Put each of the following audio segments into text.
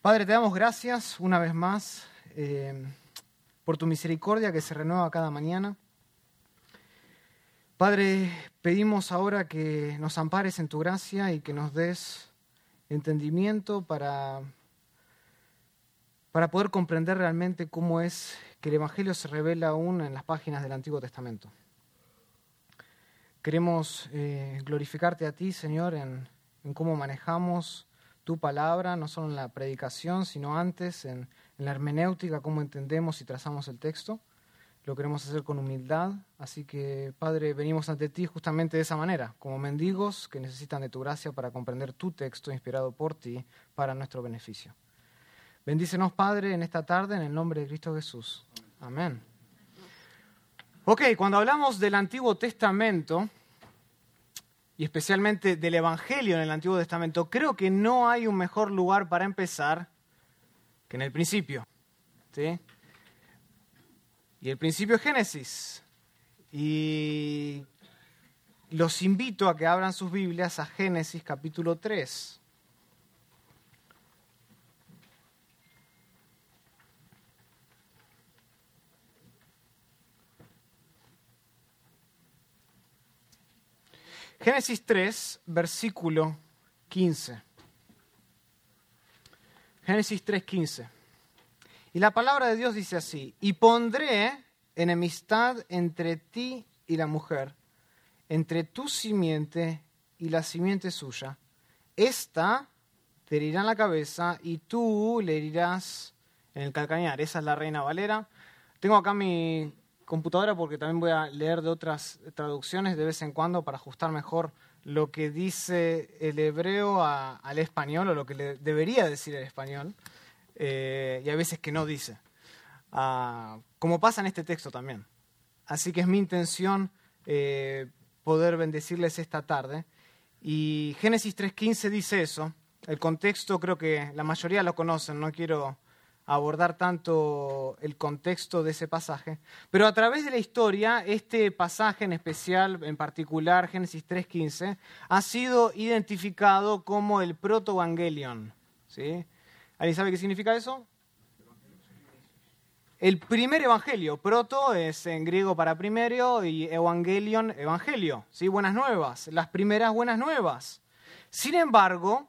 Padre, te damos gracias una vez más eh, por tu misericordia que se renueva cada mañana. Padre, pedimos ahora que nos ampares en tu gracia y que nos des entendimiento para, para poder comprender realmente cómo es que el Evangelio se revela aún en las páginas del Antiguo Testamento. Queremos eh, glorificarte a ti, Señor, en, en, cómo manejamos tu palabra, no solo en la predicación, sino antes en, en la hermenéutica, cómo entendemos y trazamos el texto. Lo queremos hacer con humildad, así que, Padre, venimos ante ti justamente de esa manera, como mendigos que necesitan de tu gracia para comprender tu texto inspirado por ti para nuestro beneficio. Bendícenos, Padre, en esta tarde, en el nombre de Cristo Jesús. Amén. Ok, cuando hablamos del Antiguo Testamento, y especialmente del Evangelio en el Antiguo Testamento, creo que no hay un mejor lugar para empezar que en el principio. ¿sí? Y el principio es Génesis. Y los invito a que abran sus Biblias a Génesis capítulo 3. Génesis 3, versículo 15. Génesis 3, 15. Y la palabra de Dios dice así, y pondré enemistad entre ti y la mujer, entre tu simiente y la simiente suya. Esta te herirá en la cabeza y tú le herirás en el calcañar. Esa es la reina Valera. Tengo acá mi computadora porque también voy a leer de otras traducciones de vez en cuando para ajustar mejor lo que dice el hebreo al español o lo que le debería decir el español eh, y hay veces que no dice, ah, como pasa en este texto también. Así que es mi intención eh, poder bendecirles esta tarde. Y Génesis 3.15 dice eso. El contexto creo que la mayoría lo conocen, no quiero abordar tanto el contexto de ese pasaje, pero a través de la historia, este pasaje en especial, en particular Génesis 3.15, ha sido identificado como el proto-evangelion. ¿sí? ¿Alguien sabe qué significa eso? El primer evangelio, proto es en griego para primero y evangelion, evangelio, ¿sí? buenas nuevas, las primeras buenas nuevas. Sin embargo,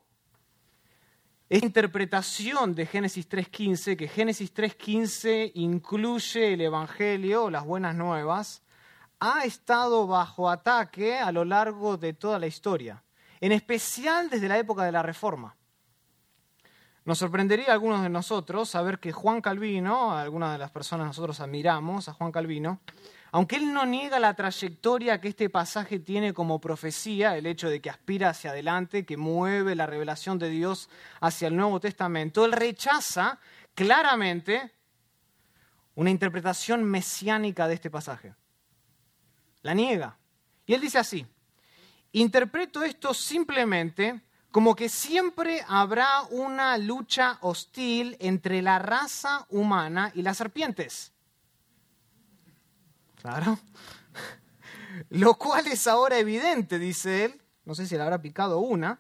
esta interpretación de Génesis 3.15, que Génesis 3.15 incluye el Evangelio, las buenas nuevas, ha estado bajo ataque a lo largo de toda la historia, en especial desde la época de la Reforma. Nos sorprendería a algunos de nosotros saber que Juan Calvino, algunas de las personas nosotros admiramos a Juan Calvino, aunque él no niega la trayectoria que este pasaje tiene como profecía, el hecho de que aspira hacia adelante, que mueve la revelación de Dios hacia el Nuevo Testamento, él rechaza claramente una interpretación mesiánica de este pasaje. La niega. Y él dice así, interpreto esto simplemente como que siempre habrá una lucha hostil entre la raza humana y las serpientes. Claro. Lo cual es ahora evidente, dice él, no sé si le habrá picado una,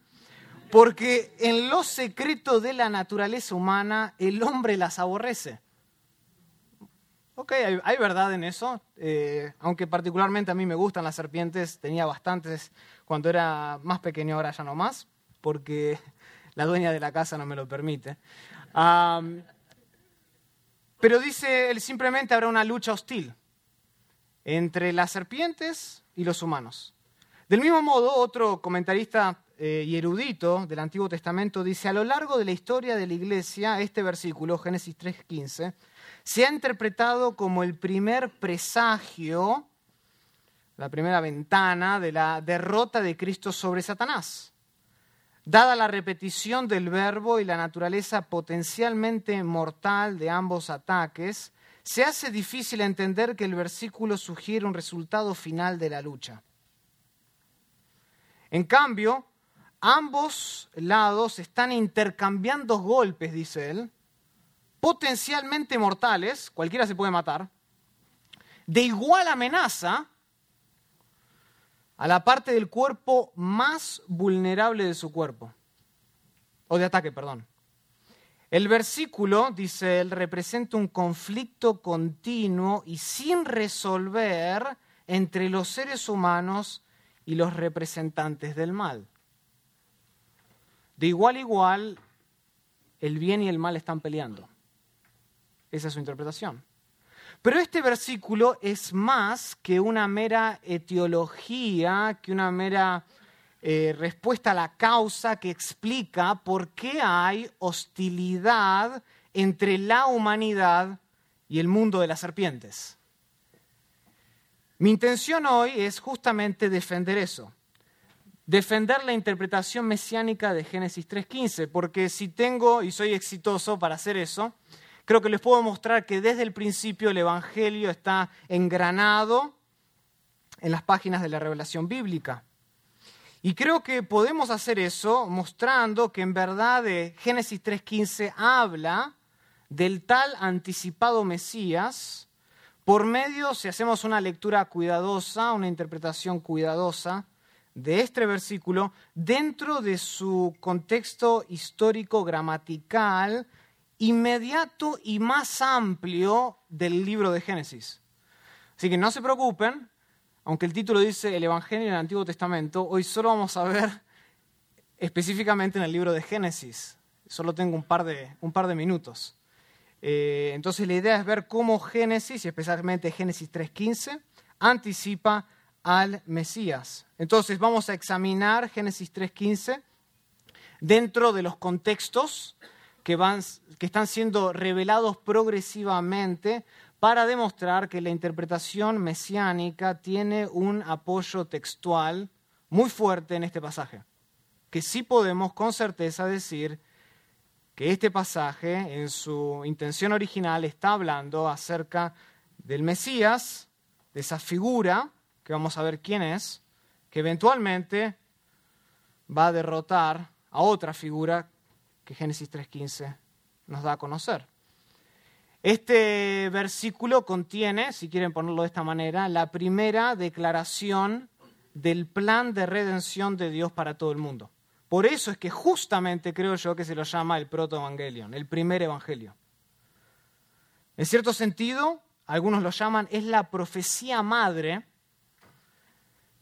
porque en lo secreto de la naturaleza humana el hombre las aborrece. Ok, hay, verdad en eso, eh, aunque particularmente a mí me gustan las serpientes, tenía bastantes cuando era más pequeño, ahora ya no más, porque la dueña de la casa no me lo permite. pero dice él, simplemente habrá una lucha hostil entre las serpientes y los humanos. Del mismo modo, otro comentarista eh, y erudito del Antiguo Testamento dice, a lo largo de la historia de la Iglesia, este versículo, Génesis 3.15, se ha interpretado como el primer presagio, la primera ventana de la derrota de Cristo sobre Satanás. Dada la repetición del verbo y la naturaleza potencialmente mortal de ambos ataques, se hace difícil entender que el versículo sugiere un resultado final de la lucha. En cambio, ambos lados están intercambiando golpes, dice él, potencialmente mortales, cualquiera se puede matar, de igual amenaza a la parte del cuerpo más vulnerable de su cuerpo, o de ataque, perdón. El versículo, dice él, representa un conflicto continuo y sin resolver entre los seres humanos y los representantes del mal. De igual a igual, el bien y el mal están peleando. Esa es su interpretación. Pero este versículo es más que una mera etiología, que una mera eh, respuesta a la causa que explica por qué hay hostilidad entre la humanidad y el mundo de las serpientes. Mi intención hoy es justamente defender eso, defender la interpretación mesiánica de Génesis 3.15, porque si tengo y soy exitoso para hacer eso, creo que les puedo mostrar que desde el principio el Evangelio está engranado en las páginas de la revelación bíblica. Y creo que podemos hacer eso mostrando que en verdad Génesis 3.15 habla del tal anticipado Mesías por medio, si hacemos una lectura cuidadosa, una interpretación cuidadosa de este versículo, dentro de su contexto histórico gramatical inmediato y más amplio del libro de Génesis. Así que no se preocupen, aunque el título dice el Evangelio en el Antiguo Testamento, hoy solo vamos a ver específicamente en el libro de Génesis. Solo tengo un par de, un par de minutos. Eh, entonces la idea es ver cómo Génesis, y especialmente Génesis 3.15, anticipa al Mesías. Entonces vamos a examinar Génesis 3.15 dentro de los contextos que, van, que están siendo revelados progresivamente para demostrar que la interpretación mesiánica tiene un apoyo textual muy fuerte en este pasaje. Que sí podemos con certeza decir que este pasaje, en su intención original, está hablando acerca del Mesías, de esa figura, que vamos a ver quién es, que eventualmente va a derrotar a otra figura que Génesis 3.15 nos da a conocer. Este versículo contiene, si quieren ponerlo de esta manera, la primera declaración del plan de redención de Dios para todo el mundo. Por eso es que justamente creo yo que se lo llama el protoevangelion, el primer evangelio. En cierto sentido, algunos lo llaman, es la profecía madre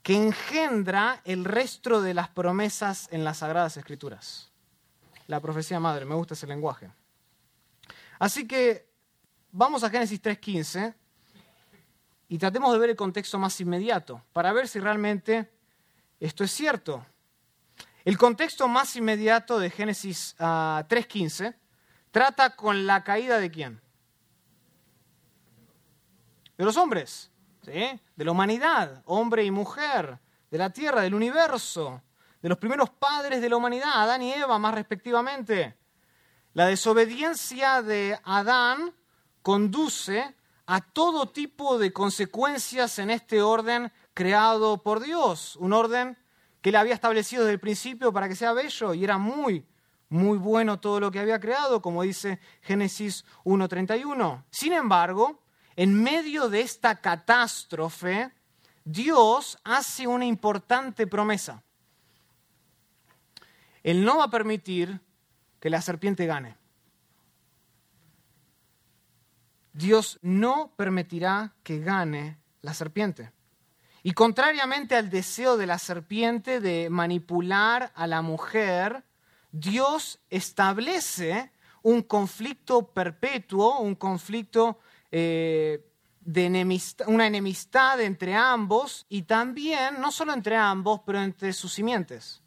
que engendra el resto de las promesas en las Sagradas Escrituras. La profecía madre, me gusta ese lenguaje. Así que vamos a Génesis 3.15 y tratemos de ver el contexto más inmediato para ver si realmente esto es cierto. El contexto más inmediato de Génesis 3.15 ah, trata con la caída de quién? De los hombres, de la humanidad, hombre y mujer, de la tierra, del universo, de los primeros padres de la humanidad, Adán y Eva más respectivamente. La desobediencia de Adán conduce a todo tipo de consecuencias en este orden creado por Dios, un orden que él había establecido desde el principio para que sea bello y era muy, muy bueno todo lo que había creado, como dice Génesis 1.31. Sin embargo, en medio de esta catástrofe, Dios hace una importante promesa. Él no va a permitir que la serpiente gane. Dios no permitirá que gane la serpiente. Y contrariamente al deseo de la serpiente de manipular a la mujer, Dios establece un conflicto perpetuo, un conflicto eh, de una enemistad entre ambos y también, no solo entre ambos, pero entre sus simientes.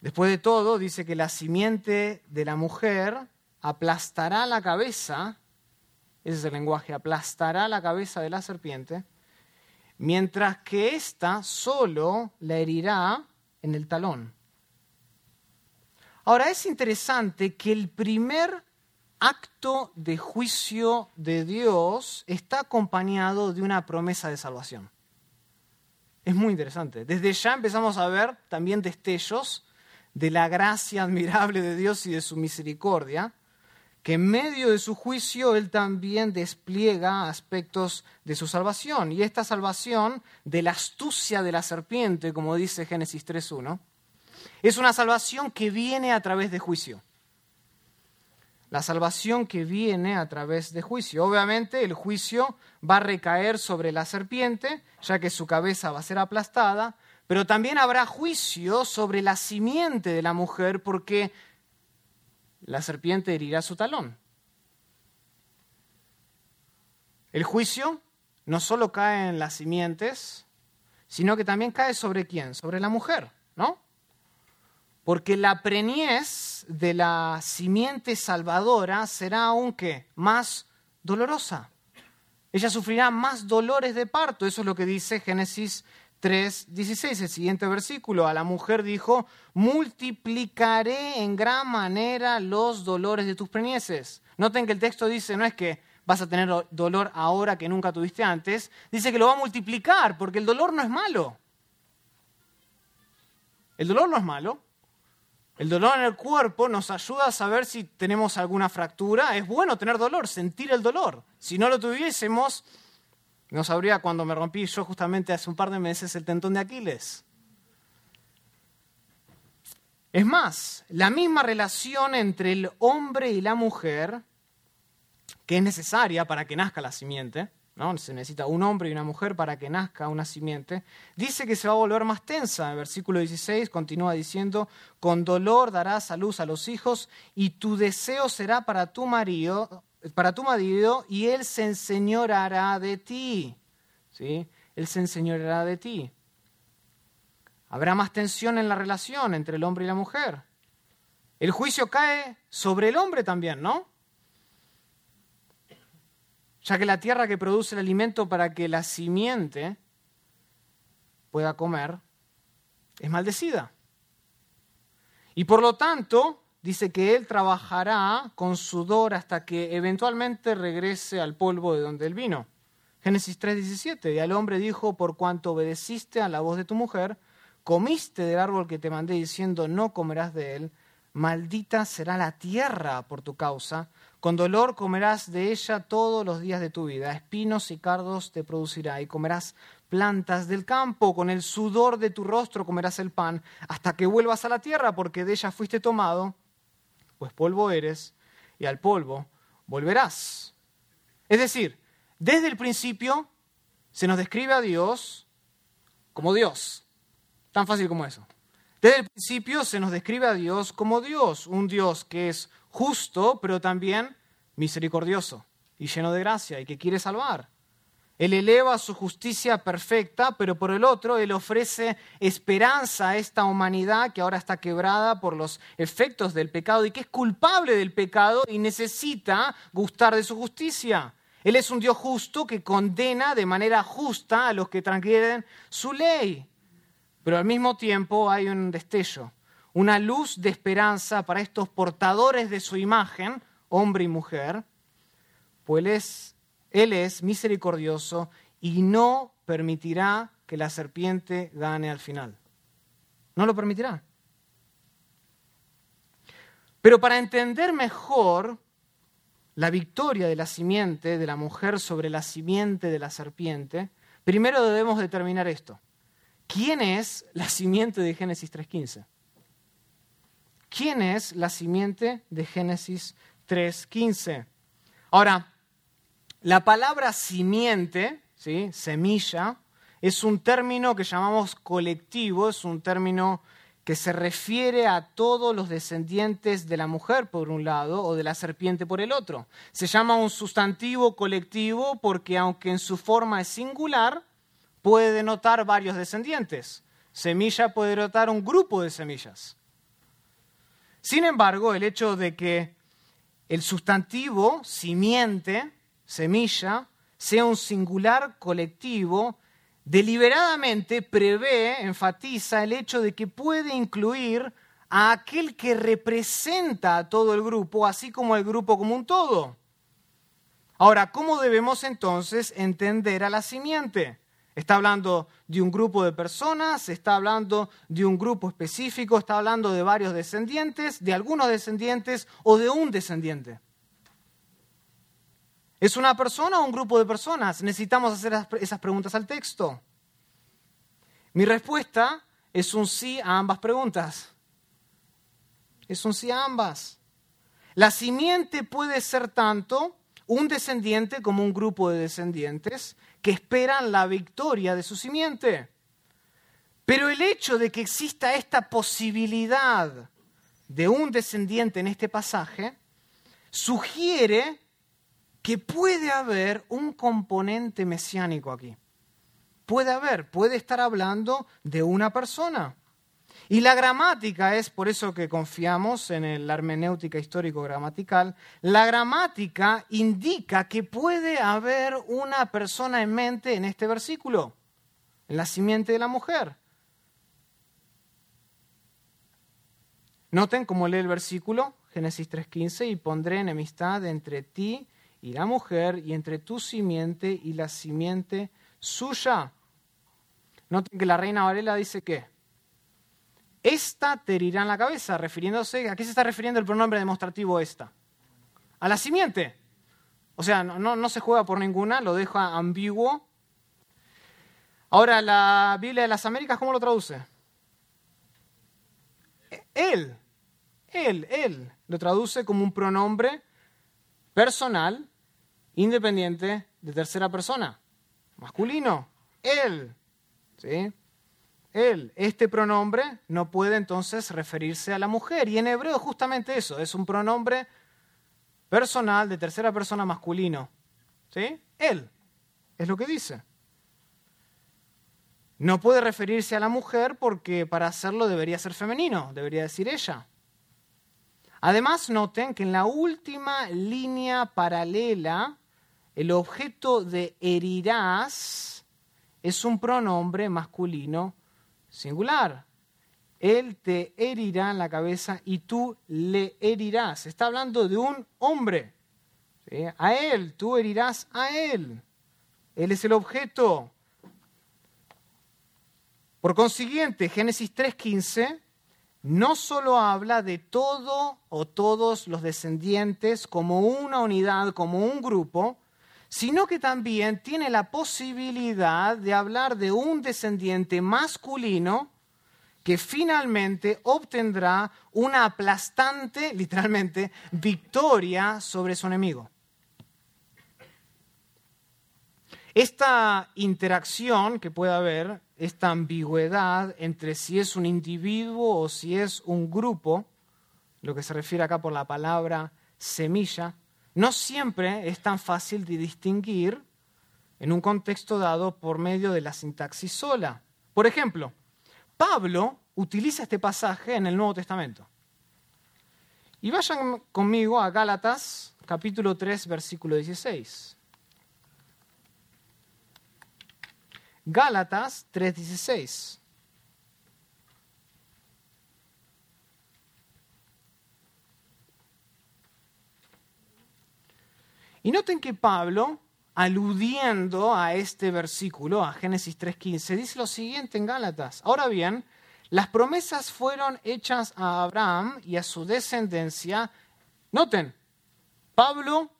Después de todo, dice que la simiente de la mujer aplastará la cabeza, ese es el lenguaje, aplastará la cabeza de la serpiente, mientras que ésta solo la herirá en el talón. Ahora es interesante que el primer acto de juicio de Dios está acompañado de una promesa de salvación. Es muy interesante. Desde ya empezamos a ver también destellos de la gracia admirable de Dios y de su misericordia, que en medio de su juicio Él también despliega aspectos de su salvación. Y esta salvación de la astucia de la serpiente, como dice Génesis 3.1, es una salvación que viene a través de juicio. La salvación que viene a través de juicio. Obviamente el juicio va a recaer sobre la serpiente, ya que su cabeza va a ser aplastada, pero también habrá juicio sobre la simiente de la mujer porque la serpiente herirá su talón. El juicio no solo cae en las simientes, sino que también cae sobre quién? Sobre la mujer, ¿no? Porque la preñez de la simiente salvadora será aún que más dolorosa. Ella sufrirá más dolores de parto. Eso es lo que dice Génesis 3, 16, el siguiente versículo. A la mujer dijo, multiplicaré en gran manera los dolores de tus preñeces. Noten que el texto dice, no es que vas a tener dolor ahora que nunca tuviste antes, dice que lo va a multiplicar, porque el dolor no es malo. El dolor no es malo. El dolor en el cuerpo nos ayuda a saber si tenemos alguna fractura. Es bueno tener dolor, sentir el dolor. Si no lo tuviésemos, no sabría cuando me rompí yo justamente hace un par de meses el tentón de Aquiles. Es más, la misma relación entre el hombre y la mujer que es necesaria para que nazca la simiente, ¿no? se necesita un hombre y una mujer para que nazca una simiente, dice que se va a volver más tensa. En versículo 16 continúa diciendo, con dolor darás a luz a los hijos y tu deseo será para tu marido, para tu marido y él se enseñorará de ti. ¿Sí? Él se enseñorará de ti. Habrá más tensión en la relación entre el hombre y la mujer. El juicio cae sobre el hombre también, ¿no? ya que la tierra que produce el alimento para que la simiente pueda comer es maldecida. Y por lo tanto, dice que él trabajará con sudor hasta que eventualmente regrese al polvo de donde él vino. Génesis 3:17, y al hombre dijo, por cuanto obedeciste a la voz de tu mujer, comiste del árbol que te mandé diciendo, no comerás de él, maldita será la tierra por tu causa, con dolor comerás de ella todos los días de tu vida, espinos y cardos te producirá, y comerás plantas del campo, con el sudor de tu rostro comerás el pan, hasta que vuelvas a la tierra, porque de ella fuiste tomado, pues polvo eres, y al polvo volverás. Es decir, desde el principio se nos describe a Dios como Dios, tan fácil como eso. Desde el principio se nos describe a Dios como Dios, un Dios que es justo, pero también misericordioso y lleno de gracia y que quiere salvar. Él eleva su justicia perfecta, pero por el otro, Él ofrece esperanza a esta humanidad que ahora está quebrada por los efectos del pecado y que es culpable del pecado y necesita gustar de su justicia. Él es un Dios justo que condena de manera justa a los que transgreden su ley. Pero al mismo tiempo hay un destello una luz de esperanza para estos portadores de su imagen, hombre y mujer, pues él es, misericordioso y no permitirá que la serpiente gane al final. No lo permitirá. Pero para entender mejor la victoria de la simiente, de la mujer sobre la simiente de la serpiente, primero debemos determinar esto. ¿Quién es la simiente de Génesis 3.15? quién es la simiente de Génesis 3.15. Ahora, la palabra simiente, ¿sí? semilla, es un término que llamamos colectivo, es un término que se refiere a todos los descendientes de la mujer por un lado o de la serpiente por el otro. Se llama un sustantivo colectivo porque aunque en su forma es singular, puede denotar varios descendientes. Semilla puede denotar un grupo de semillas. Sin embargo, el hecho de que el sustantivo simiente, semilla, sea un singular colectivo, deliberadamente prevé, enfatiza el hecho de que puede incluir a aquel que representa a todo el grupo, así como el grupo como un todo. Ahora, ¿cómo debemos entonces entender a la simiente? Está hablando de un grupo de personas, está hablando de un grupo específico, está hablando de varios descendientes, de algunos descendientes o de un descendiente. ¿Es una persona o un grupo de personas? Necesitamos hacer esas preguntas al texto. Mi respuesta es un sí a ambas preguntas. Es un sí a ambas. La simiente puede ser tanto un descendiente como un grupo de descendientes que esperan la victoria de su simiente. Pero el hecho de que exista esta posibilidad de un descendiente en este pasaje sugiere que puede haber un componente mesiánico aquí. Puede haber, puede estar hablando de una persona. Y la gramática es, por eso que confiamos en la hermenéutica histórico-gramatical, la gramática indica que puede haber una persona en mente en este versículo, en la simiente de la mujer. Noten cómo lee el versículo, Génesis 3.15, y pondré enemistad entre ti y la mujer, y entre tu simiente y la simiente suya. Noten que la reina Varela dice que esta te herirá en la cabeza, refiriéndose, ¿a qué se está refiriendo el pronombre demostrativo esta? A la simiente. O sea, no, no se juega por ninguna, lo deja ambiguo. Ahora, la Biblia de las Américas, ¿cómo lo traduce? Él, él, él. Lo traduce como un pronombre personal, independiente, de tercera persona. Masculino. Él. ¿Sí? él. Este pronombre no puede entonces referirse a la mujer. Y en hebreo justamente eso, es un pronombre personal de tercera persona masculino. ¿Sí? Él. Es lo que dice. No puede referirse a la mujer porque para hacerlo debería ser femenino, debería decir ella. Además, noten que en la última línea paralela, el objeto de herirás es un pronombre masculino singular. Él te herirá en la cabeza y tú le herirás. Está hablando de un hombre. A él, tú herirás a él. Él es el objeto. Por consiguiente, Génesis 3.15 no solo habla de todo o todos los descendientes como una unidad, como un grupo, sino que también tiene la posibilidad de hablar de un descendiente masculino que finalmente obtendrá una aplastante, literalmente, victoria sobre su enemigo. Esta interacción que puede haber, esta ambigüedad entre si es un individuo o si es un grupo, lo que se refiere acá por la palabra semilla, no siempre es tan fácil de distinguir en un contexto dado por medio de la sintaxis sola. Por ejemplo, Pablo utiliza este pasaje en el Nuevo Testamento. Y vayan conmigo a Gálatas capítulo 3, versículo 16. Gálatas 16. Y noten que Pablo, aludiendo a este versículo, a Génesis 3.15, dice lo siguiente en Gálatas. Ahora bien, las promesas fueron hechas a Abraham y a su descendencia. Noten, Pablo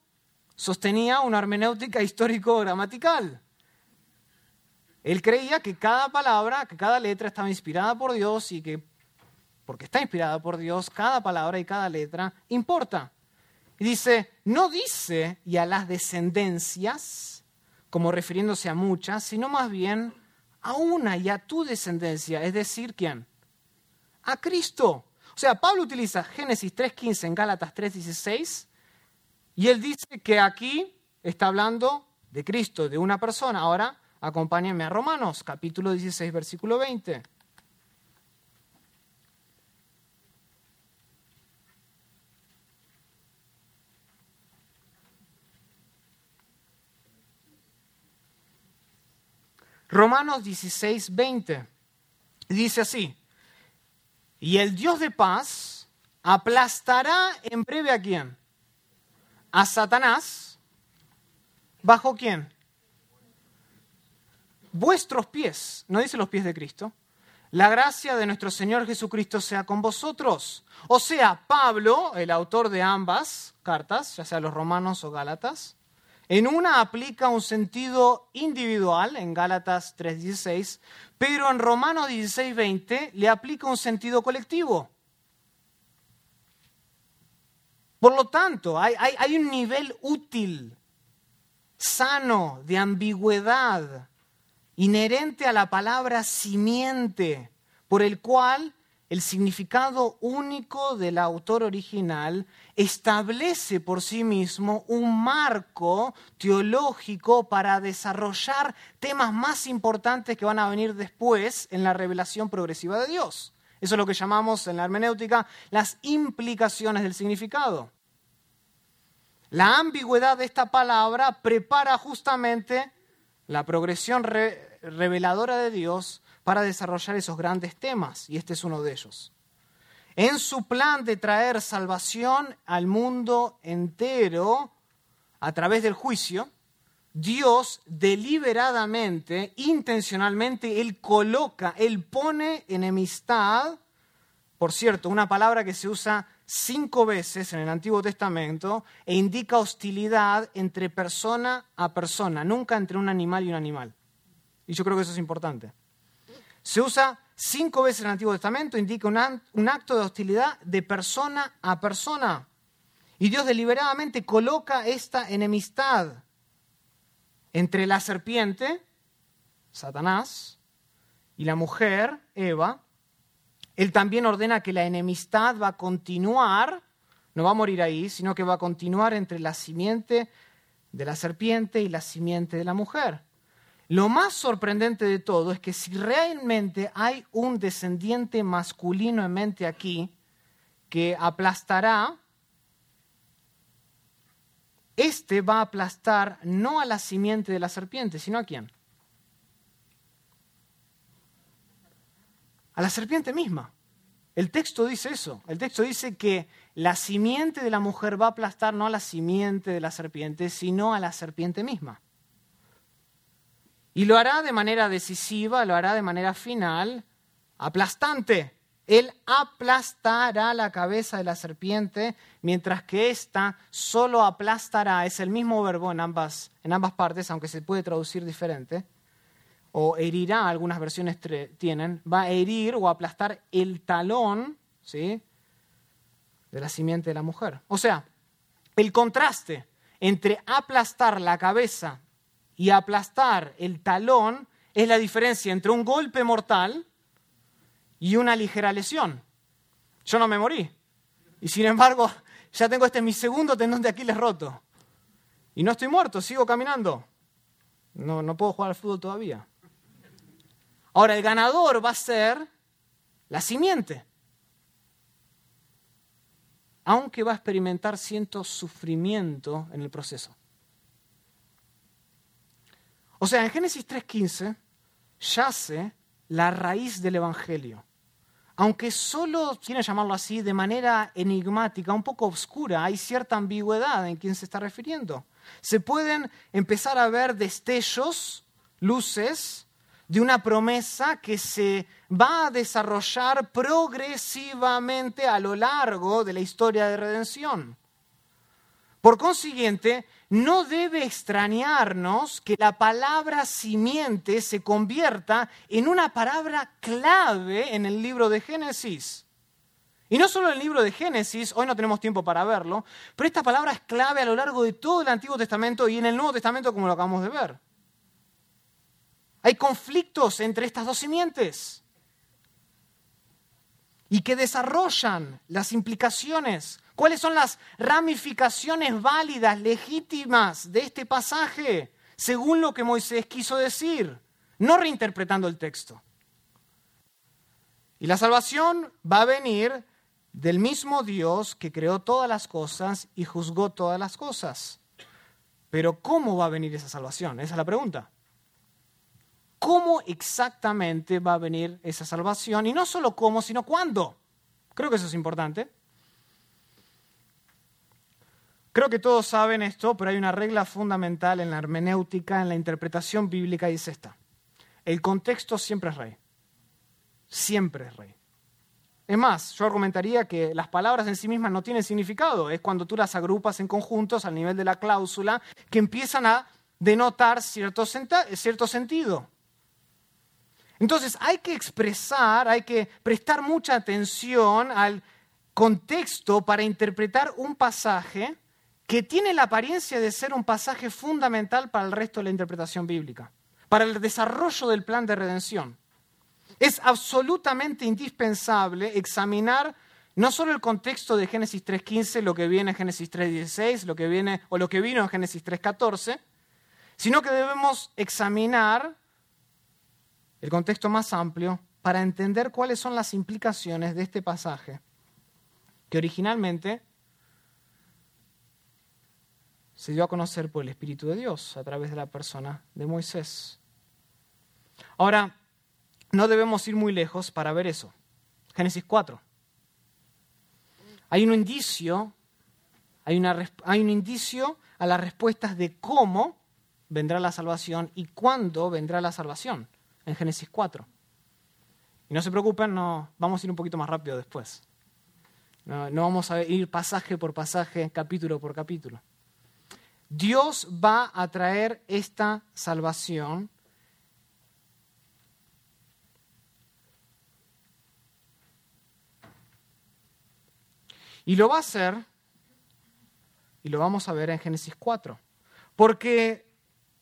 sostenía una hermenéutica histórico-gramatical. Él creía que cada palabra, que cada letra estaba inspirada por Dios y que, porque está inspirada por Dios, cada palabra y cada letra importa. Y dice, no dice y a las descendencias, como refiriéndose a muchas, sino más bien a una y a tu descendencia, es decir, ¿quién? A Cristo. O sea, Pablo utiliza Génesis 3.15 en Gálatas 3.16 y él dice que aquí está hablando de Cristo, de una persona. Ahora, acompáñenme a Romanos, capítulo 16, versículo 20. Romanos 16, 20. Dice así, y el Dios de paz aplastará en breve a quién? A Satanás. ¿Bajo quién? Vuestros pies, no dice los pies de Cristo. La gracia de nuestro Señor Jesucristo sea con vosotros. O sea, Pablo, el autor de ambas cartas, ya sea los romanos o gálatas, en una aplica un sentido individual, en Gálatas 3.16, pero en Romanos 16.20 le aplica un sentido colectivo. Por lo tanto, hay, hay un nivel útil, sano, de ambigüedad, inherente a la palabra simiente, por el cual el significado único del autor original establece por sí mismo un marco teológico para desarrollar temas más importantes que van a venir después en la revelación progresiva de Dios. Eso es lo que llamamos en la hermenéutica las implicaciones del significado. La ambigüedad de esta palabra prepara justamente la progresión reveladora de Dios para desarrollar esos grandes temas, y este es uno de ellos. En su plan de traer salvación al mundo entero a través del juicio, Dios deliberadamente, intencionalmente, Él coloca, Él pone enemistad, por cierto, una palabra que se usa cinco veces en el Antiguo Testamento e indica hostilidad entre persona a persona, nunca entre un animal y un animal. Y yo creo que eso es importante. Se usa cinco veces en el Antiguo Testamento, indica un acto de hostilidad de persona a persona. Y Dios deliberadamente coloca esta enemistad entre la serpiente, Satanás, y la mujer, Eva. Él también ordena que la enemistad va a continuar, no va a morir ahí, sino que va a continuar entre la simiente de la serpiente y la simiente de la mujer. Lo más sorprendente de todo es que si realmente hay un descendiente masculino en mente aquí que aplastará, este va a aplastar no a la simiente de la serpiente, sino a quién? A la serpiente misma. El texto dice eso. El texto dice que la simiente de la mujer va a aplastar no a la simiente de la serpiente, sino a la serpiente misma. Y lo hará de manera decisiva, lo hará de manera final, aplastante. Él aplastará la cabeza de la serpiente, mientras que ésta solo aplastará, es el mismo verbo en ambas, en ambas partes, aunque se puede traducir diferente, o herirá, algunas versiones tienen, va a herir o aplastar el talón ¿sí? de la simiente de la mujer. O sea, el contraste entre aplastar la cabeza y aplastar el talón es la diferencia entre un golpe mortal y una ligera lesión. Yo no me morí. Y sin embargo, ya tengo este mi segundo tendón de Aquiles roto. Y no estoy muerto, sigo caminando. No, no puedo jugar al fútbol todavía. Ahora, el ganador va a ser la simiente. Aunque va a experimentar cierto sufrimiento en el proceso. O sea, en Génesis 3.15 yace la raíz del Evangelio. Aunque solo, quieren llamarlo así, de manera enigmática, un poco oscura, hay cierta ambigüedad en quién se está refiriendo. Se pueden empezar a ver destellos, luces, de una promesa que se va a desarrollar progresivamente a lo largo de la historia de redención. Por consiguiente, no debe extrañarnos que la palabra simiente se convierta en una palabra clave en el libro de Génesis. Y no solo en el libro de Génesis, hoy no tenemos tiempo para verlo, pero esta palabra es clave a lo largo de todo el Antiguo Testamento y en el Nuevo Testamento como lo acabamos de ver. Hay conflictos entre estas dos simientes y que desarrollan las implicaciones ¿Cuáles son las ramificaciones válidas, legítimas de este pasaje, según lo que Moisés quiso decir? No reinterpretando el texto. Y la salvación va a venir del mismo Dios que creó todas las cosas y juzgó todas las cosas. Pero ¿cómo va a venir esa salvación? Esa es la pregunta. ¿Cómo exactamente va a venir esa salvación? Y no solo cómo, sino cuándo. Creo que eso es importante. Creo que todos saben esto, pero hay una regla fundamental en la hermenéutica, en la interpretación bíblica, y es esta. El contexto siempre es rey. Siempre es rey. Es más, yo argumentaría que las palabras en sí mismas no tienen significado. Es cuando tú las agrupas en conjuntos al nivel de la cláusula que empiezan a denotar cierto, cierto sentido. Entonces hay que expresar, hay que prestar mucha atención al contexto para interpretar un pasaje que tiene la apariencia de ser un pasaje fundamental para el resto de la interpretación bíblica, para el desarrollo del plan de redención. Es absolutamente indispensable examinar no solo el contexto de Génesis 3.15, lo que viene en Génesis 3.16, lo que viene o lo que vino en Génesis 3.14, sino que debemos examinar el contexto más amplio para entender cuáles son las implicaciones de este pasaje, que originalmente se dio a conocer por el Espíritu de Dios a través de la persona de Moisés. Ahora, no debemos ir muy lejos para ver eso. Génesis 4. Hay un indicio, hay, un indicio a las respuestas de cómo vendrá la salvación y cuándo vendrá la salvación en Génesis 4. Y no se preocupen, no, vamos a ir un poquito más rápido después. No vamos a ir pasaje por pasaje, capítulo por capítulo. Dios va a traer esta salvación Y lo va a hacer, y lo vamos a ver en Génesis 4, porque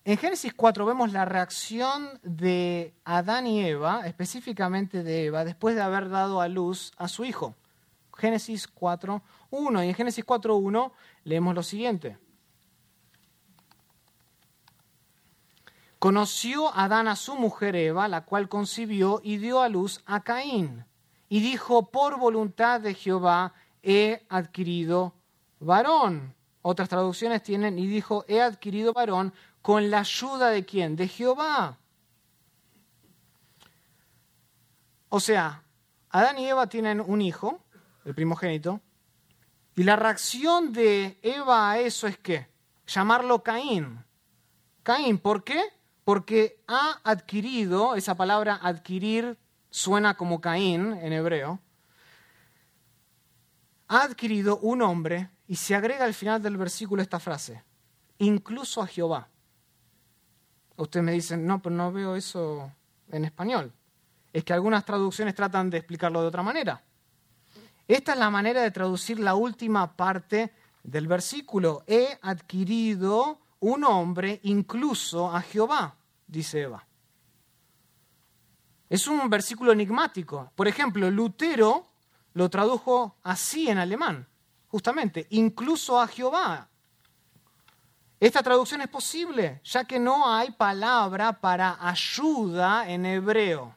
en Génesis 4 vemos la reacción de Adán y Eva, específicamente de Eva, después de haber dado a luz a su hijo. Génesis 4, 1. Y en Génesis 4, 1 leemos lo siguiente. Conoció Adán a su mujer Eva, la cual concibió y dio a luz a Caín. Y dijo, por voluntad de Jehová he adquirido varón. Otras traducciones tienen, y dijo, he adquirido varón con la ayuda de quién? De Jehová. O sea, Adán y Eva tienen un hijo, el primogénito, y la reacción de Eva a eso es que llamarlo Caín. Caín, ¿por qué? Porque ha adquirido, esa palabra adquirir suena como Caín en hebreo, ha adquirido un hombre, y se agrega al final del versículo esta frase, incluso a Jehová. Ustedes me dicen, no, pero no veo eso en español. Es que algunas traducciones tratan de explicarlo de otra manera. Esta es la manera de traducir la última parte del versículo. He adquirido un hombre incluso a Jehová, dice Eva. Es un versículo enigmático. Por ejemplo, Lutero lo tradujo así en alemán, justamente, incluso a Jehová. Esta traducción es posible, ya que no hay palabra para ayuda en hebreo.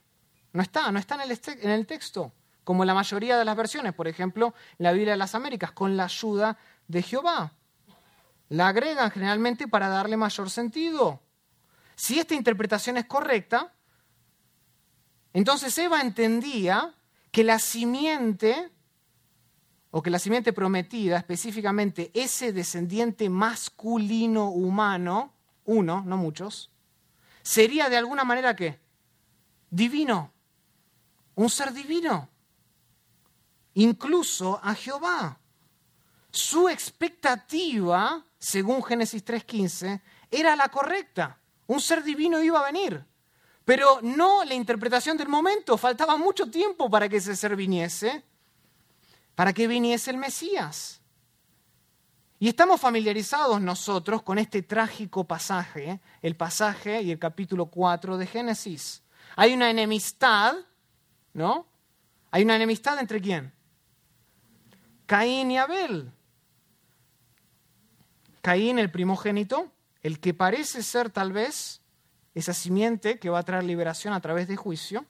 No está, no está en el, este, texto, como la mayoría de las versiones, por ejemplo, la Biblia de las Américas, con la ayuda de Jehová. La agregan generalmente para darle mayor sentido. Si esta interpretación es correcta, entonces Eva entendía que la simiente, o que la simiente prometida, específicamente ese descendiente masculino humano, uno, no muchos, sería de alguna manera que divino, un ser divino, incluso a Jehová. Su expectativa, según Génesis 3.15, era la correcta. Un ser divino iba a venir. Pero no la interpretación del momento, faltaba mucho tiempo para que ese ser viniese, para que viniese el Mesías. Y estamos familiarizados nosotros con este trágico pasaje, el pasaje y el capítulo 4 de Génesis. Hay una enemistad, ¿no? Hay una enemistad entre quién? Caín y Abel. Caín, el primogénito, el que parece ser tal vez esa simiente que va a traer liberación a través de juicio,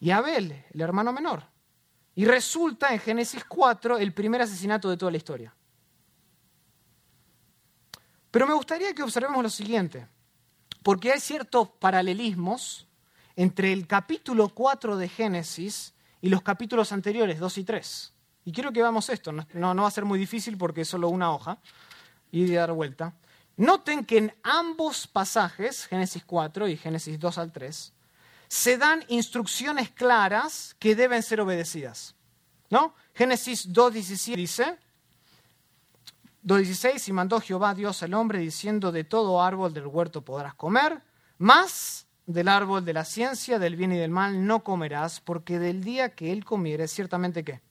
y Abel, el hermano menor. Y resulta en Génesis 4 el primer asesinato de toda la historia. Pero me gustaría que observemos lo siguiente, porque hay ciertos paralelismos entre el capítulo 4 de Génesis y los capítulos anteriores, 2 y 3. Y quiero que veamos esto, no, no va a ser muy difícil porque es solo una hoja y de dar vuelta. Noten que en ambos pasajes, Génesis 4 y Génesis 2 al 3, se dan instrucciones claras que deben ser obedecidas. ¿No? Génesis 2.17 dice, 2.16, y mandó Jehová Dios al hombre diciendo, de todo árbol del huerto podrás comer, mas del árbol de la ciencia, del bien y del mal no comerás, porque del día que él comiere, ciertamente que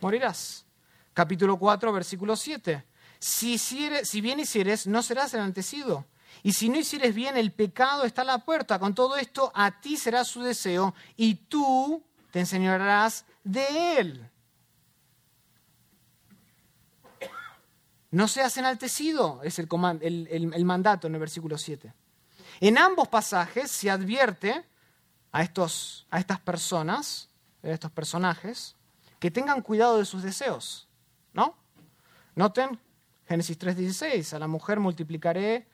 morirás. Capítulo 4, versículo 7. Si, bien hicieres, no serás enaltecido. Y si no hicieres bien, el pecado está a la puerta. Con todo esto, a ti será su deseo y tú te enseñarás de él. No seas enaltecido, es el, el, mandato en el versículo 7. En ambos pasajes se advierte a, estos, a estas personas, a estos personajes, que tengan cuidado de sus deseos. ¿No? Noten Génesis 3:16, a la mujer multiplicaré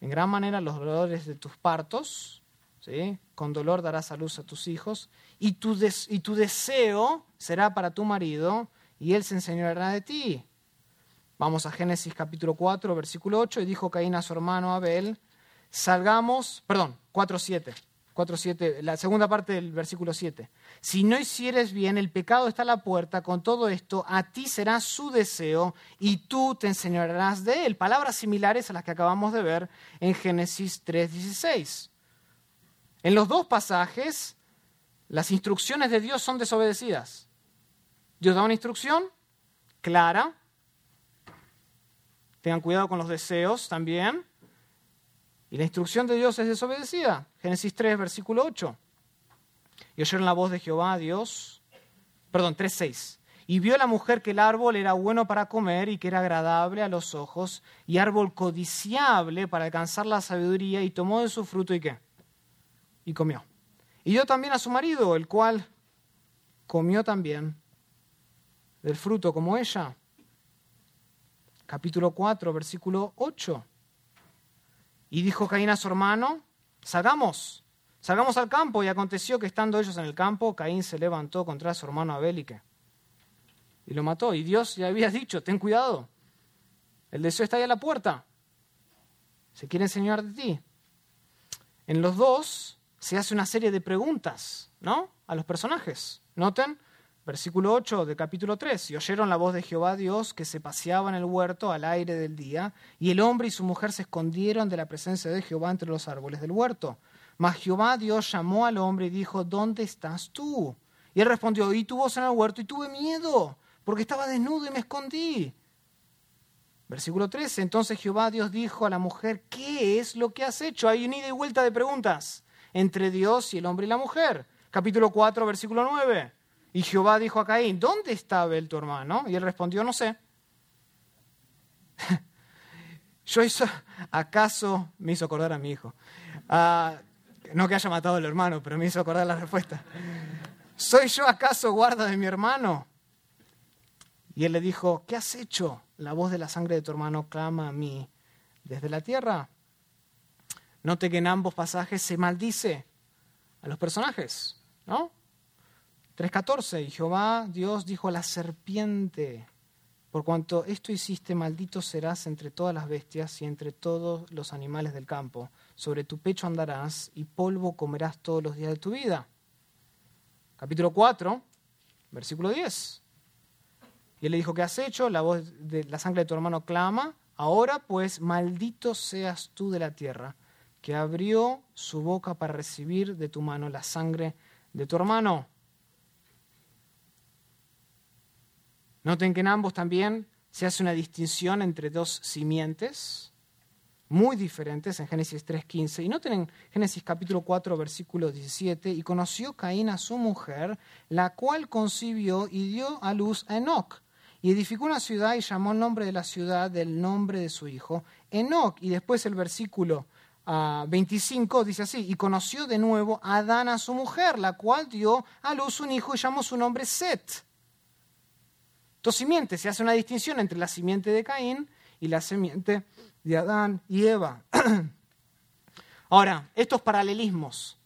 en gran manera los dolores de tus partos, ¿sí? con dolor darás a luz a tus hijos, y tu, y tu deseo será para tu marido, y él se enseñará de ti. Vamos a Génesis capítulo 4, versículo 8, y dijo Caín a su hermano Abel, salgamos, perdón, 4.7, 4.7, la segunda parte del versículo 7. Si no hicieres bien, el pecado está a la puerta, con todo esto, a ti será su deseo y tú te enseñarás de él. Palabras similares a las que acabamos de ver en Génesis 3.16. En los dos pasajes, las instrucciones de Dios son desobedecidas. Dios da una instrucción clara, tengan cuidado con los deseos también, y la instrucción de Dios es desobedecida. Génesis 3, versículo 8. Y oyeron la voz de Jehová, Dios, perdón, 3.6. Y vio la mujer que el árbol era bueno para comer y que era agradable a los ojos y árbol codiciable para alcanzar la sabiduría y tomó de su fruto y qué? Y comió. Y dio también a su marido, el cual comió también del fruto como ella. Capítulo 4, versículo 8. Y dijo Caín a su hermano, salgamos, salgamos al campo. Y aconteció que estando ellos en el campo, Caín se levantó contra su hermano Abel y, y lo mató. Y Dios le había dicho, ten cuidado, el deseo está ahí a la puerta. Se quiere enseñar de ti. En los dos se hace una serie de preguntas, ¿no? A los personajes. Noten, Versículo 8 de capítulo 3. Y oyeron la voz de Jehová Dios que se paseaba en el huerto al aire del día, y el hombre y su mujer se escondieron de la presencia de Jehová entre los árboles del huerto. Mas Jehová Dios llamó al hombre y dijo, ¿dónde estás tú? Y él respondió, oí tu voz en el huerto y tuve miedo, porque estaba desnudo y me escondí. Versículo 13. Entonces Jehová Dios dijo a la mujer, ¿qué es lo que has hecho? Hay un ida y vuelta de preguntas entre Dios y el hombre y la mujer. Capítulo 4, versículo 9. Y Jehová dijo a Caín, ¿dónde está Abel tu hermano? Y él respondió, no sé. Yo acaso, me hizo acordar a mi hijo. Ah, no que haya matado al hermano, pero me hizo acordar la respuesta. ¿Soy yo acaso guarda de mi hermano? Y él le dijo, ¿qué has hecho? La voz de la sangre de tu hermano clama a mí desde la tierra. Note que en ambos pasajes se maldice a los personajes, ¿no? 3.14, y Jehová Dios dijo a la serpiente, por cuanto esto hiciste, maldito serás entre todas las bestias y entre todos los animales del campo. Sobre tu pecho andarás y polvo comerás todos los días de tu vida. Capítulo 4, versículo 10. Y él le dijo, ¿qué has hecho? La voz de la sangre de tu hermano clama. Ahora pues, maldito seas tú de la tierra, que abrió su boca para recibir de tu mano la sangre de tu hermano. Noten que en ambos también se hace una distinción entre dos simientes muy diferentes en Génesis 3.15. Y noten en Génesis capítulo 4, versículo 17, y conoció Caín a su mujer, la cual concibió y dio a luz a Enoch. Y edificó una ciudad y llamó el nombre de la ciudad del nombre de su hijo, Enoch. Y después el versículo 25 ah, dice así, y conoció de nuevo a Adán a su mujer, la cual dio a luz un hijo y llamó su nombre Set. Dos simientes, se hace una distinción entre la simiente de Caín y la simiente de Adán y Eva. Ahora, estos paralelismos,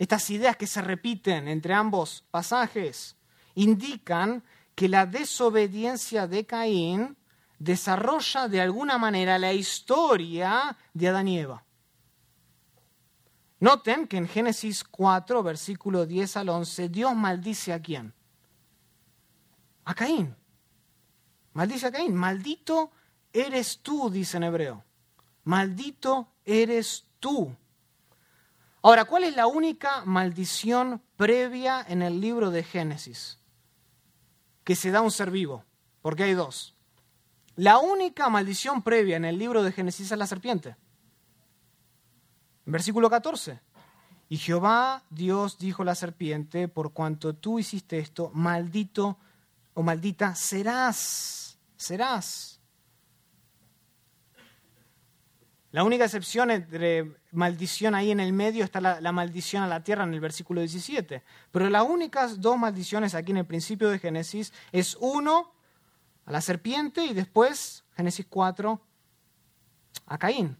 estas ideas que se repiten entre ambos pasajes, indican que la desobediencia de Caín desarrolla de alguna manera la historia de Adán y Eva. Noten que en Génesis 4, versículo 10 al 11, Dios maldice a quién? A Caín. Maldice a. Maldito eres tú, dice en hebreo. Maldito eres tú. Ahora, ¿cuál es la única maldición previa en el libro de Génesis? que se da un ser vivo, porque hay dos. La única maldición previa en el libro de Génesis es la serpiente. Versículo 14. Y Jehová Dios dijo a la serpiente, por cuanto tú hiciste esto, maldito o maldita serás, serás. La única excepción entre maldición ahí en el medio está la, maldición a la tierra en el versículo 17. Pero las únicas dos maldiciones aquí en el principio de Génesis es uno a la serpiente y después, Génesis 4, a Caín.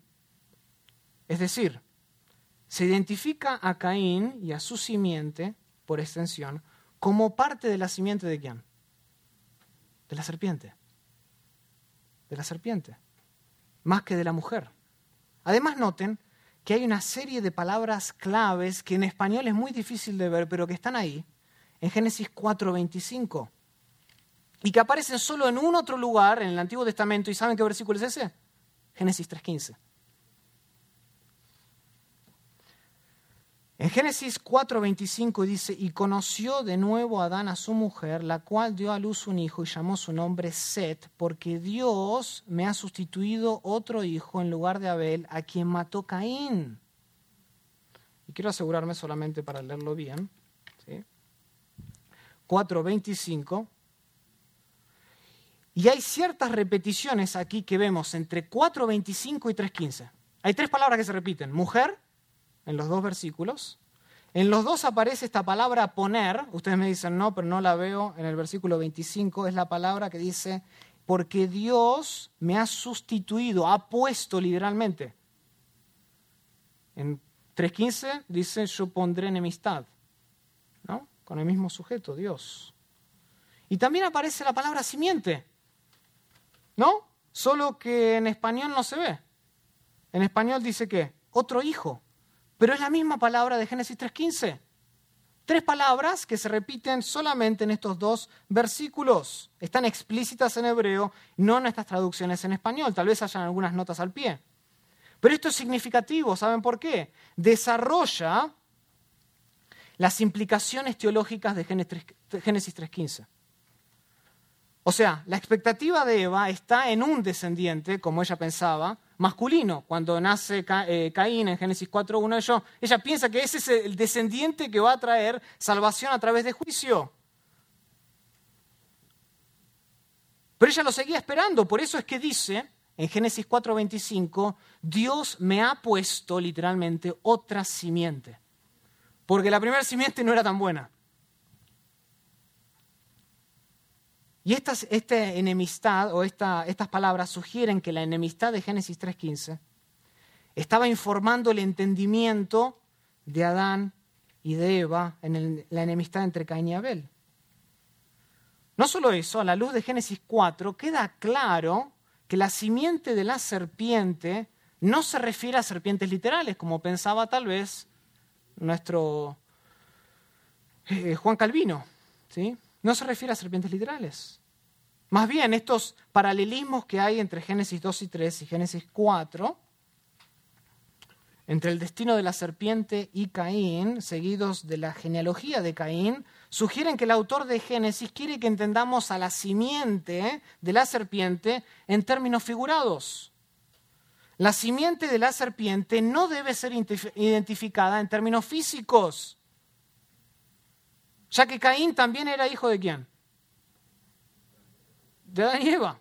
Es decir, se identifica a Caín y a su simiente, por extensión, como parte de la simiente de quién? De la serpiente. De la serpiente. Más que de la mujer. Además, noten que hay una serie de palabras claves que en español es muy difícil de ver, pero que están ahí, en Génesis 4:25, y que aparecen solo en un otro lugar en el Antiguo Testamento. ¿Y saben qué versículo es ese? Génesis 3:15. En Génesis 4:25 dice, y conoció de nuevo Adán a su mujer, la cual dio a luz un hijo y llamó su nombre Set, porque Dios me ha sustituido otro hijo en lugar de Abel, a quien mató Caín. Y quiero asegurarme solamente para leerlo bien. 4:25. Y hay ciertas repeticiones aquí que vemos entre 4:25 y 3:15. Hay tres palabras que se repiten, mujer, en los dos versículos. En los dos aparece esta palabra poner, ustedes me dicen no, pero no la veo en el versículo 25, es la palabra que dice, porque Dios me ha sustituido, ha puesto literalmente. En 3.15 dice, yo pondré enemistad, ¿no? Con el mismo sujeto, Dios. Y también aparece la palabra simiente, ¿no? Solo que en español no se ve. En español dice que otro hijo. Pero es la misma palabra de Génesis 3.15. Tres palabras que se repiten solamente en estos dos versículos. Están explícitas en hebreo, no en estas traducciones en español. Tal vez hayan algunas notas al pie. Pero esto es significativo, ¿saben por qué? Desarrolla las implicaciones teológicas de Génesis 3.15. O sea, la expectativa de Eva está en un descendiente, como ella pensaba, masculino. Cuando nace eh, Caín en Génesis 4.1, ella, ella piensa que ese es el descendiente que va a traer salvación a través de juicio. Pero ella lo seguía esperando, por eso es que dice en Génesis 4:25, Dios me ha puesto literalmente otra simiente, porque la primera simiente no era tan buena. Y esta, enemistad o estas palabras sugieren que la enemistad de Génesis 3.15 estaba informando el entendimiento de Adán y de Eva en la enemistad entre Caín y Abel. No solo eso, a la luz de Génesis 4 queda claro que la simiente de la serpiente no se refiere a serpientes literales, como pensaba tal vez nuestro eh, Juan Calvino. ¿sí? No se refiere a serpientes literales. Más bien, estos paralelismos que hay entre Génesis 2 y 3 y Génesis 4, entre el destino de la serpiente y Caín, seguidos de la genealogía de Caín, sugieren que el autor de Génesis quiere que entendamos a la simiente de la serpiente en términos figurados. La simiente de la serpiente no debe ser identificada en términos físicos ya que Caín también era hijo de quién? De Adán y Eva.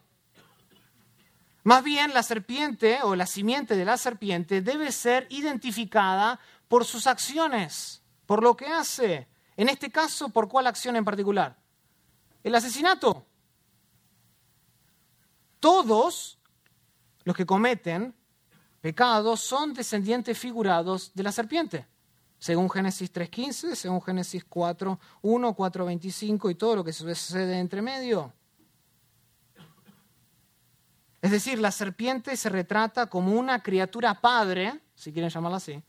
Más bien la serpiente o la simiente de la serpiente debe ser identificada por sus acciones, por lo que hace. En este caso, ¿por cuál acción en particular? El asesinato. Todos los que cometen pecados son descendientes figurados de la serpiente según Génesis 3.15, según Génesis 4.1, 4.25 y todo lo que sucede entre medio. Es decir, la serpiente se retrata como una criatura padre, si quieren llamarla así,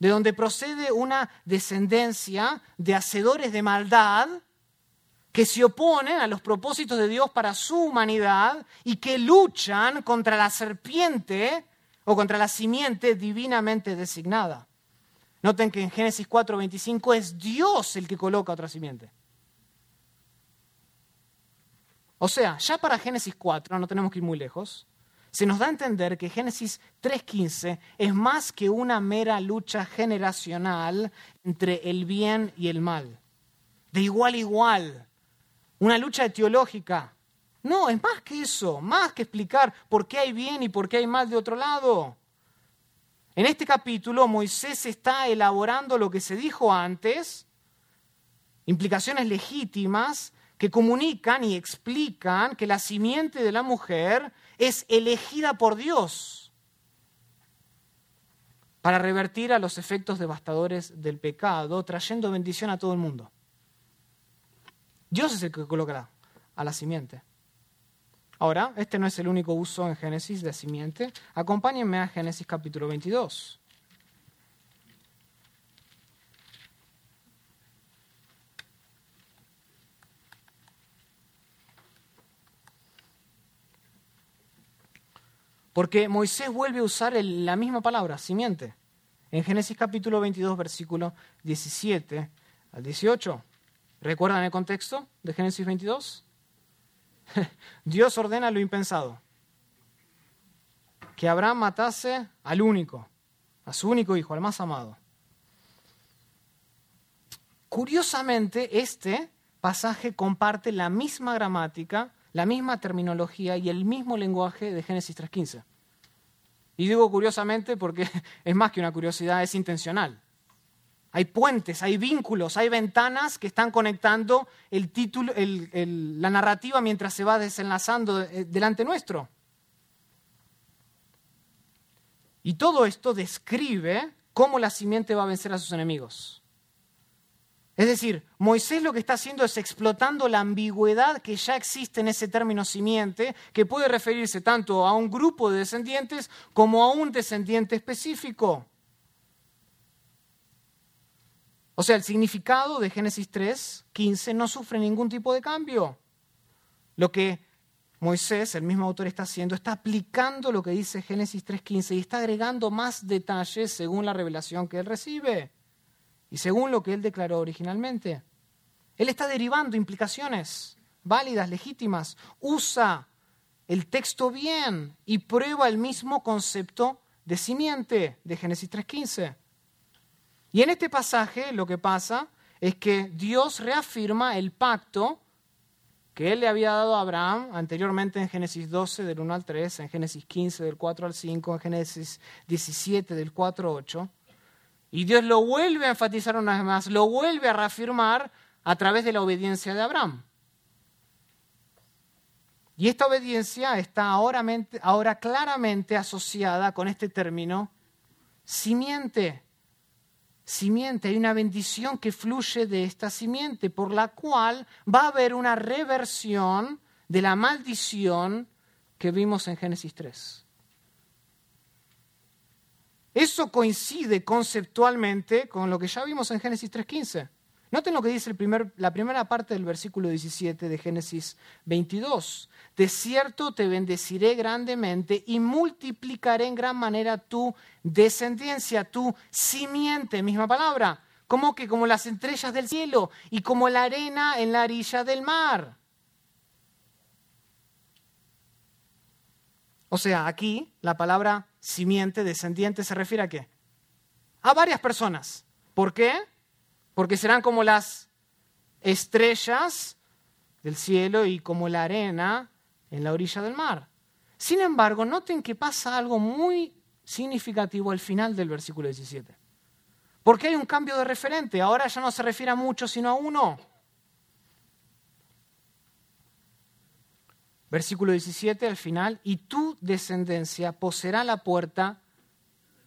de donde procede una descendencia de hacedores de maldad que se oponen a los propósitos de Dios para su humanidad y que luchan contra la serpiente o contra la simiente divinamente designada. Noten que en Génesis 4:25 es Dios el que coloca otra simiente. O sea, ya para Génesis 4, no tenemos que ir muy lejos, se nos da a entender que Génesis 3.15 es más que una mera lucha generacional entre el bien y el mal. De igual a igual. Una lucha teológica. No, es más que eso, más que explicar por qué hay bien y por qué hay mal de otro lado. En este capítulo Moisés está elaborando lo que se dijo antes, implicaciones legítimas que comunican y explican que la simiente de la mujer es elegida por Dios para revertir a los efectos devastadores del pecado, trayendo bendición a todo el mundo. Dios es el que colocará a la simiente. Ahora, este no es el único uso en Génesis de simiente. Acompáñenme a Génesis capítulo 22. Porque Moisés vuelve a usar la misma palabra, simiente. En Génesis capítulo 22, versículo 17 al 18. ¿Recuerdan el contexto de Génesis 22? Dios ordena lo impensado. Que Abraham matase al único, a su único hijo, al más amado. Curiosamente, este pasaje comparte la misma gramática la misma terminología y el mismo lenguaje de Génesis 3.15. Y digo curiosamente porque es más que una curiosidad, es intencional. Hay puentes, hay vínculos, hay ventanas que están conectando el título, la narrativa mientras se va desenlazando eh, delante nuestro. Y todo esto describe cómo la simiente va a vencer a sus enemigos. Es decir, Moisés lo que está haciendo es explotando la ambigüedad que ya existe en ese término simiente, que puede referirse tanto a un grupo de descendientes como a un descendiente específico. O sea, el significado de Génesis 3, 15 no sufre ningún tipo de cambio. Lo que Moisés, el mismo autor, está haciendo, está aplicando lo que dice Génesis 3.15 y está agregando más detalles según la revelación que él recibe y según lo que él declaró originalmente. Él está derivando implicaciones válidas, legítimas, usa el texto bien y prueba el mismo concepto de simiente de Génesis 3.15. Y en este pasaje lo que pasa es que Dios reafirma el pacto que él le había dado a Abraham anteriormente en Génesis 12 del 1 al 3, en Génesis 15 del 4 al 5, en Génesis 17 del 4 al 8. Y Dios lo vuelve a enfatizar una vez más, lo vuelve a reafirmar a través de la obediencia de Abraham. Y esta obediencia está ahora, ahora claramente asociada con este término simiente. Simiente, hay una bendición que fluye de esta simiente, por la cual va a haber una reversión de la maldición que vimos en Génesis 3. Eso coincide conceptualmente con lo que ya vimos en Génesis 3.15. Noten lo que dice la primera parte del versículo 17 de Génesis 22. De cierto te bendeciré grandemente y multiplicaré en gran manera tu descendencia, tu simiente, misma palabra, como que como las estrellas del cielo y como la arena en la orilla del mar. O sea, aquí la palabra simiente, descendiente, se refiere a qué? A varias personas. ¿Por qué? Porque serán como las estrellas del cielo y como la arena en la orilla del mar. Sin embargo, noten que pasa algo muy significativo al final del versículo 17. Porque hay un cambio de referente. Ahora ya no se refiere a muchos, sino a uno. Versículo 17 al final, y tu descendencia poseerá la puerta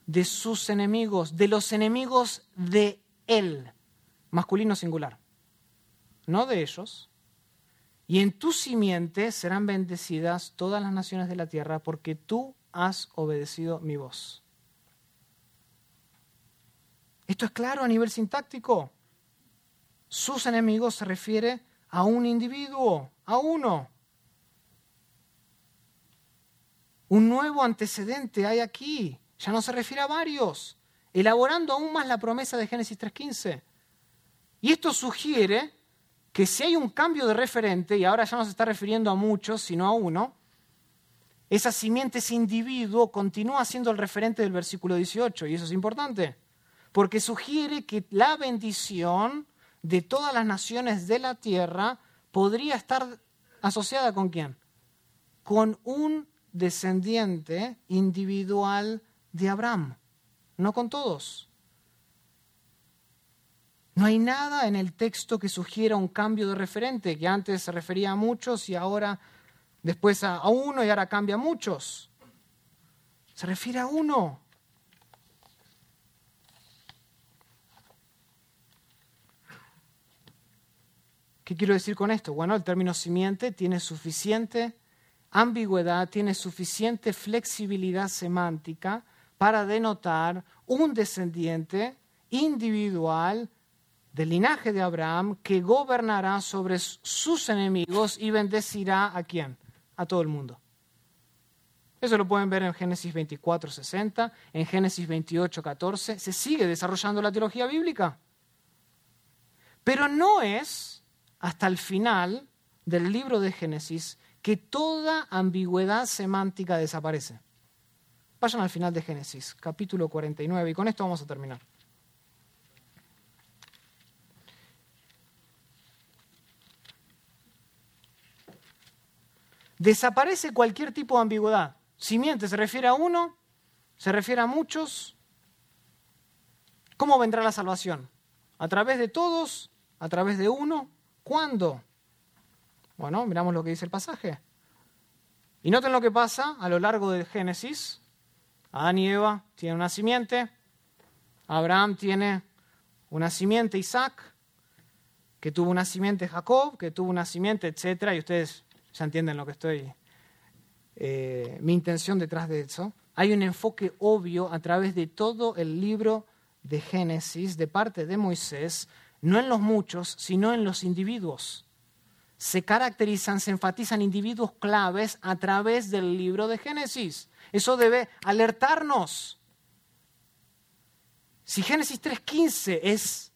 de sus enemigos, de los enemigos de él, masculino singular, no de ellos. Y en tu simiente serán bendecidas todas las naciones de la tierra, porque tú has obedecido mi voz. Esto es claro a nivel sintáctico. Sus enemigos se refiere a un individuo, a uno. Un nuevo antecedente hay aquí, ya no se refiere a varios, elaborando aún más la promesa de Génesis 3.15. Y esto sugiere que si hay un cambio de referente, y ahora ya no se está refiriendo a muchos, sino a uno, esa simiente, ese individuo, continúa siendo el referente del versículo 18, y eso es importante, porque sugiere que la bendición de todas las naciones de la tierra podría estar asociada con quién? Con un descendiente individual de Abraham, no con todos. No hay nada en el texto que sugiera un cambio de referente, que antes se refería a muchos y ahora después a, uno y ahora cambia a muchos. Se refiere a uno. ¿Qué quiero decir con esto? Bueno, el término simiente tiene suficiente ambigüedad, tiene suficiente flexibilidad semántica para denotar un descendiente individual del linaje de Abraham que gobernará sobre sus enemigos y bendecirá a quién? A todo el mundo. Eso lo pueden ver en Génesis 24, 60, en Génesis 28, 14. Se sigue desarrollando la teología bíblica. Pero no es hasta el final del libro de Génesis que toda ambigüedad semántica desaparece. Vayan al final de Génesis, capítulo 49, y con esto vamos a terminar. Desaparece cualquier tipo de ambigüedad. Simiente se refiere a uno, se refiere a muchos. ¿Cómo vendrá la salvación? ¿A través de todos? ¿A través de uno? ¿Cuándo? Bueno, miramos lo que dice el pasaje. Y noten lo que pasa a lo largo del Génesis. Adán y Eva tienen una simiente. Abraham tiene una simiente, Isaac, que tuvo una simiente Jacob, que tuvo una simiente, etc. Y ustedes ya entienden lo que estoy, eh, mi intención detrás de eso. Hay un enfoque obvio a través de todo el libro de Génesis de parte de Moisés no en los muchos, sino en los individuos. Se caracterizan, se enfatizan individuos claves a través del libro de Génesis. Eso debe alertarnos. Si Génesis 3.15 es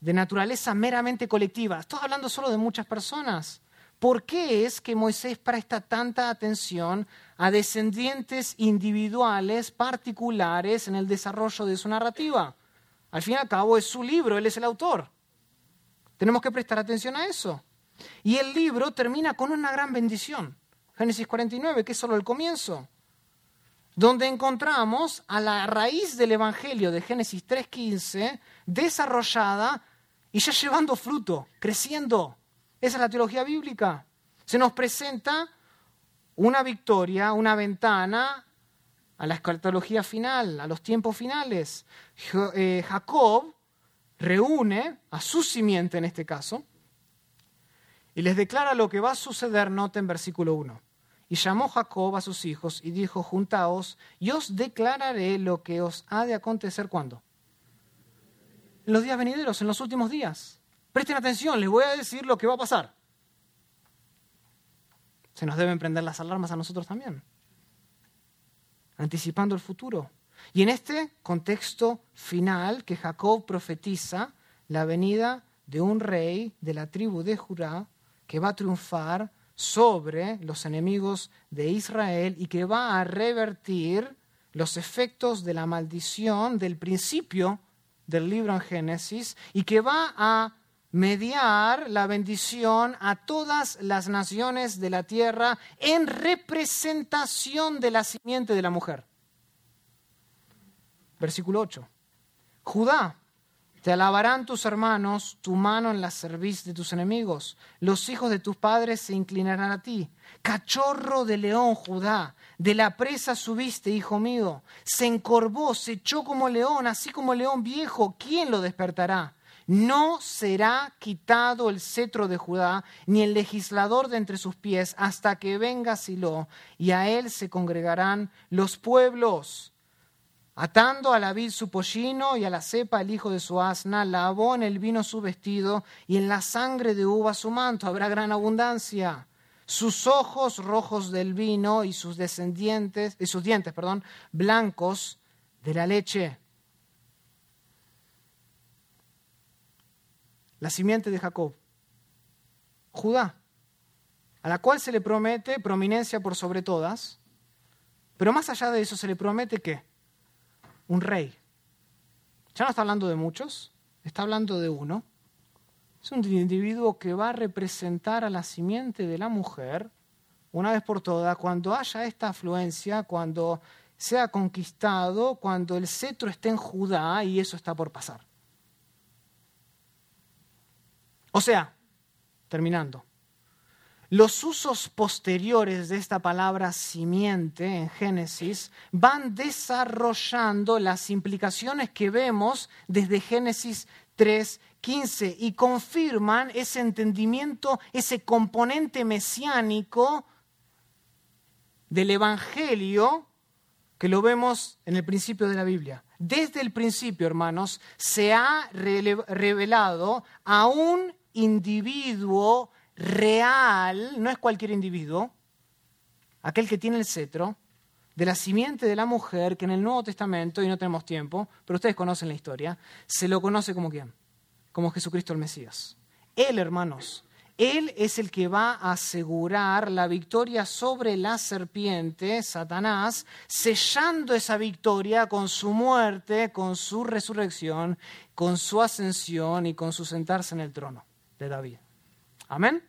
de naturaleza meramente colectiva, estoy hablando solo de muchas personas. ¿Por qué es que Moisés presta tanta atención a descendientes individuales particulares en el desarrollo de su narrativa? Al fin y al cabo es su libro, él es el autor. Tenemos que prestar atención a eso. Y el libro termina con una gran bendición. Génesis 49, que es solo el comienzo, donde encontramos a la raíz del Evangelio de Génesis 3.15 desarrollada y ya llevando fruto, creciendo. Esa es la teología bíblica. Se nos presenta una victoria, una ventana a la escatología final, a los tiempos finales. Eh, Jacob reúne a su simiente en este caso y les declara lo que va a suceder, noten versículo 1. Y llamó Jacob a sus hijos y dijo, juntaos y os declararé lo que os ha de acontecer cuando. En los días venideros, en los últimos días. Presten atención, les voy a decir lo que va a pasar. Se nos deben prender las alarmas a nosotros también, anticipando el futuro. Y en este contexto final que Jacob profetiza la venida de un rey de la tribu de Judá que va a triunfar sobre los enemigos de Israel y que va a revertir los efectos de la maldición del principio del libro en Génesis y que va a mediar la bendición a todas las naciones de la tierra en representación de la simiente de la mujer. Versículo 8. Judá, te alabarán tus hermanos, tu mano en la cerviz de tus enemigos. Los hijos de tus padres se inclinarán a ti. Cachorro de león, Judá, de la presa subiste, hijo mío. Se encorvó, se echó como león, así como león viejo. ¿Quién lo despertará? No será quitado el cetro de Judá, ni el legislador de entre sus pies, hasta que venga Silo, y a él se congregarán los pueblos Atando a la vid su pollino y a la cepa el hijo de su asna, lavó en el vino su vestido y en la sangre de uva su manto. Habrá gran abundancia. Sus ojos rojos del vino y sus descendientes, y sus dientes, perdón, blancos de la leche. La simiente de Jacob Judá, a la cual se le promete prominencia por sobre todas, pero más allá de eso se le promete qué? Un rey. Ya no está hablando de muchos, está hablando de uno. Es un individuo que va a representar a la simiente de la mujer una vez por todas, cuando haya esta afluencia, cuando sea conquistado, cuando el cetro esté en Judá y eso está por pasar. O sea, terminando, los usos posteriores de esta palabra simiente en Génesis van desarrollando las implicaciones que vemos desde Génesis 3.15 y confirman ese entendimiento, ese componente mesiánico del Evangelio que lo vemos en el principio de la Biblia. Desde el principio, hermanos, se ha revelado a un individuo real, no es cualquier individuo, aquel que tiene el cetro, de la simiente de la mujer, que en el Nuevo Testamento, y no tenemos tiempo, pero ustedes conocen la historia, se lo conoce como quién? Como Jesucristo el Mesías. Él, hermanos, él es el que va a asegurar la victoria sobre la serpiente, Satanás, sellando esa victoria con su muerte, con su resurrección, con su ascensión y con su sentarse en el trono de David. Amén.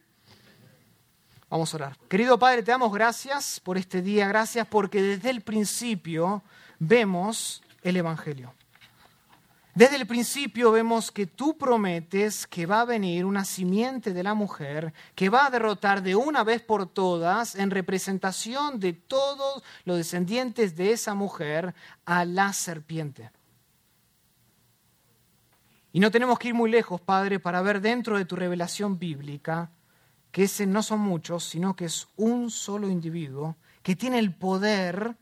Vamos a orar. Querido Padre, te damos gracias por este día, gracias porque desde el principio vemos el Evangelio. Desde el principio vemos que tú prometes que va a venir una simiente de la mujer que va a derrotar de una vez por todas, en representación de todos los descendientes de esa mujer, a la serpiente. Y no tenemos que ir muy lejos, Padre, para ver dentro de tu revelación bíblica que ese no son muchos, sino que es un solo individuo que tiene el poder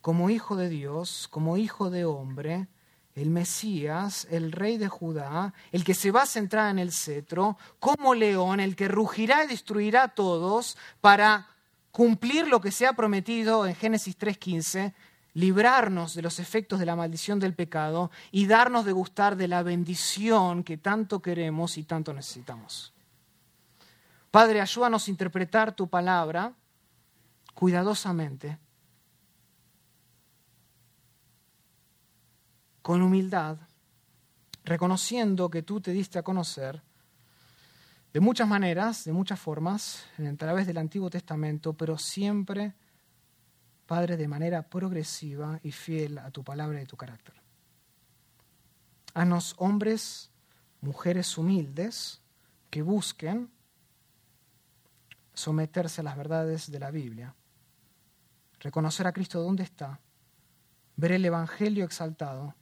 como hijo de Dios, como hijo de hombre, el Mesías, el rey de Judá, el que se va a centrar en el cetro, como león, el que rugirá y destruirá a todos para cumplir lo que se ha prometido en Génesis 3.15, librarnos de los efectos de la maldición del pecado y darnos de gustar de la bendición que tanto queremos y tanto necesitamos. Padre, ayúdanos a interpretar tu palabra cuidadosamente, con humildad, reconociendo que tú te diste a conocer de muchas maneras, de muchas formas, a través del Antiguo Testamento, pero siempre Padre, de manera progresiva y fiel a tu palabra y tu carácter. Haznos hombres, mujeres humildes que busquen someterse a las verdades de la Biblia, reconocer a Cristo donde está, ver el Evangelio exaltado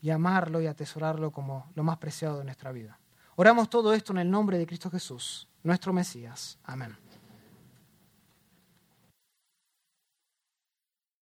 y amarlo y atesorarlo como lo más preciado de nuestra vida. Oramos todo esto en el nombre de Cristo Jesús, nuestro Mesías. Amén.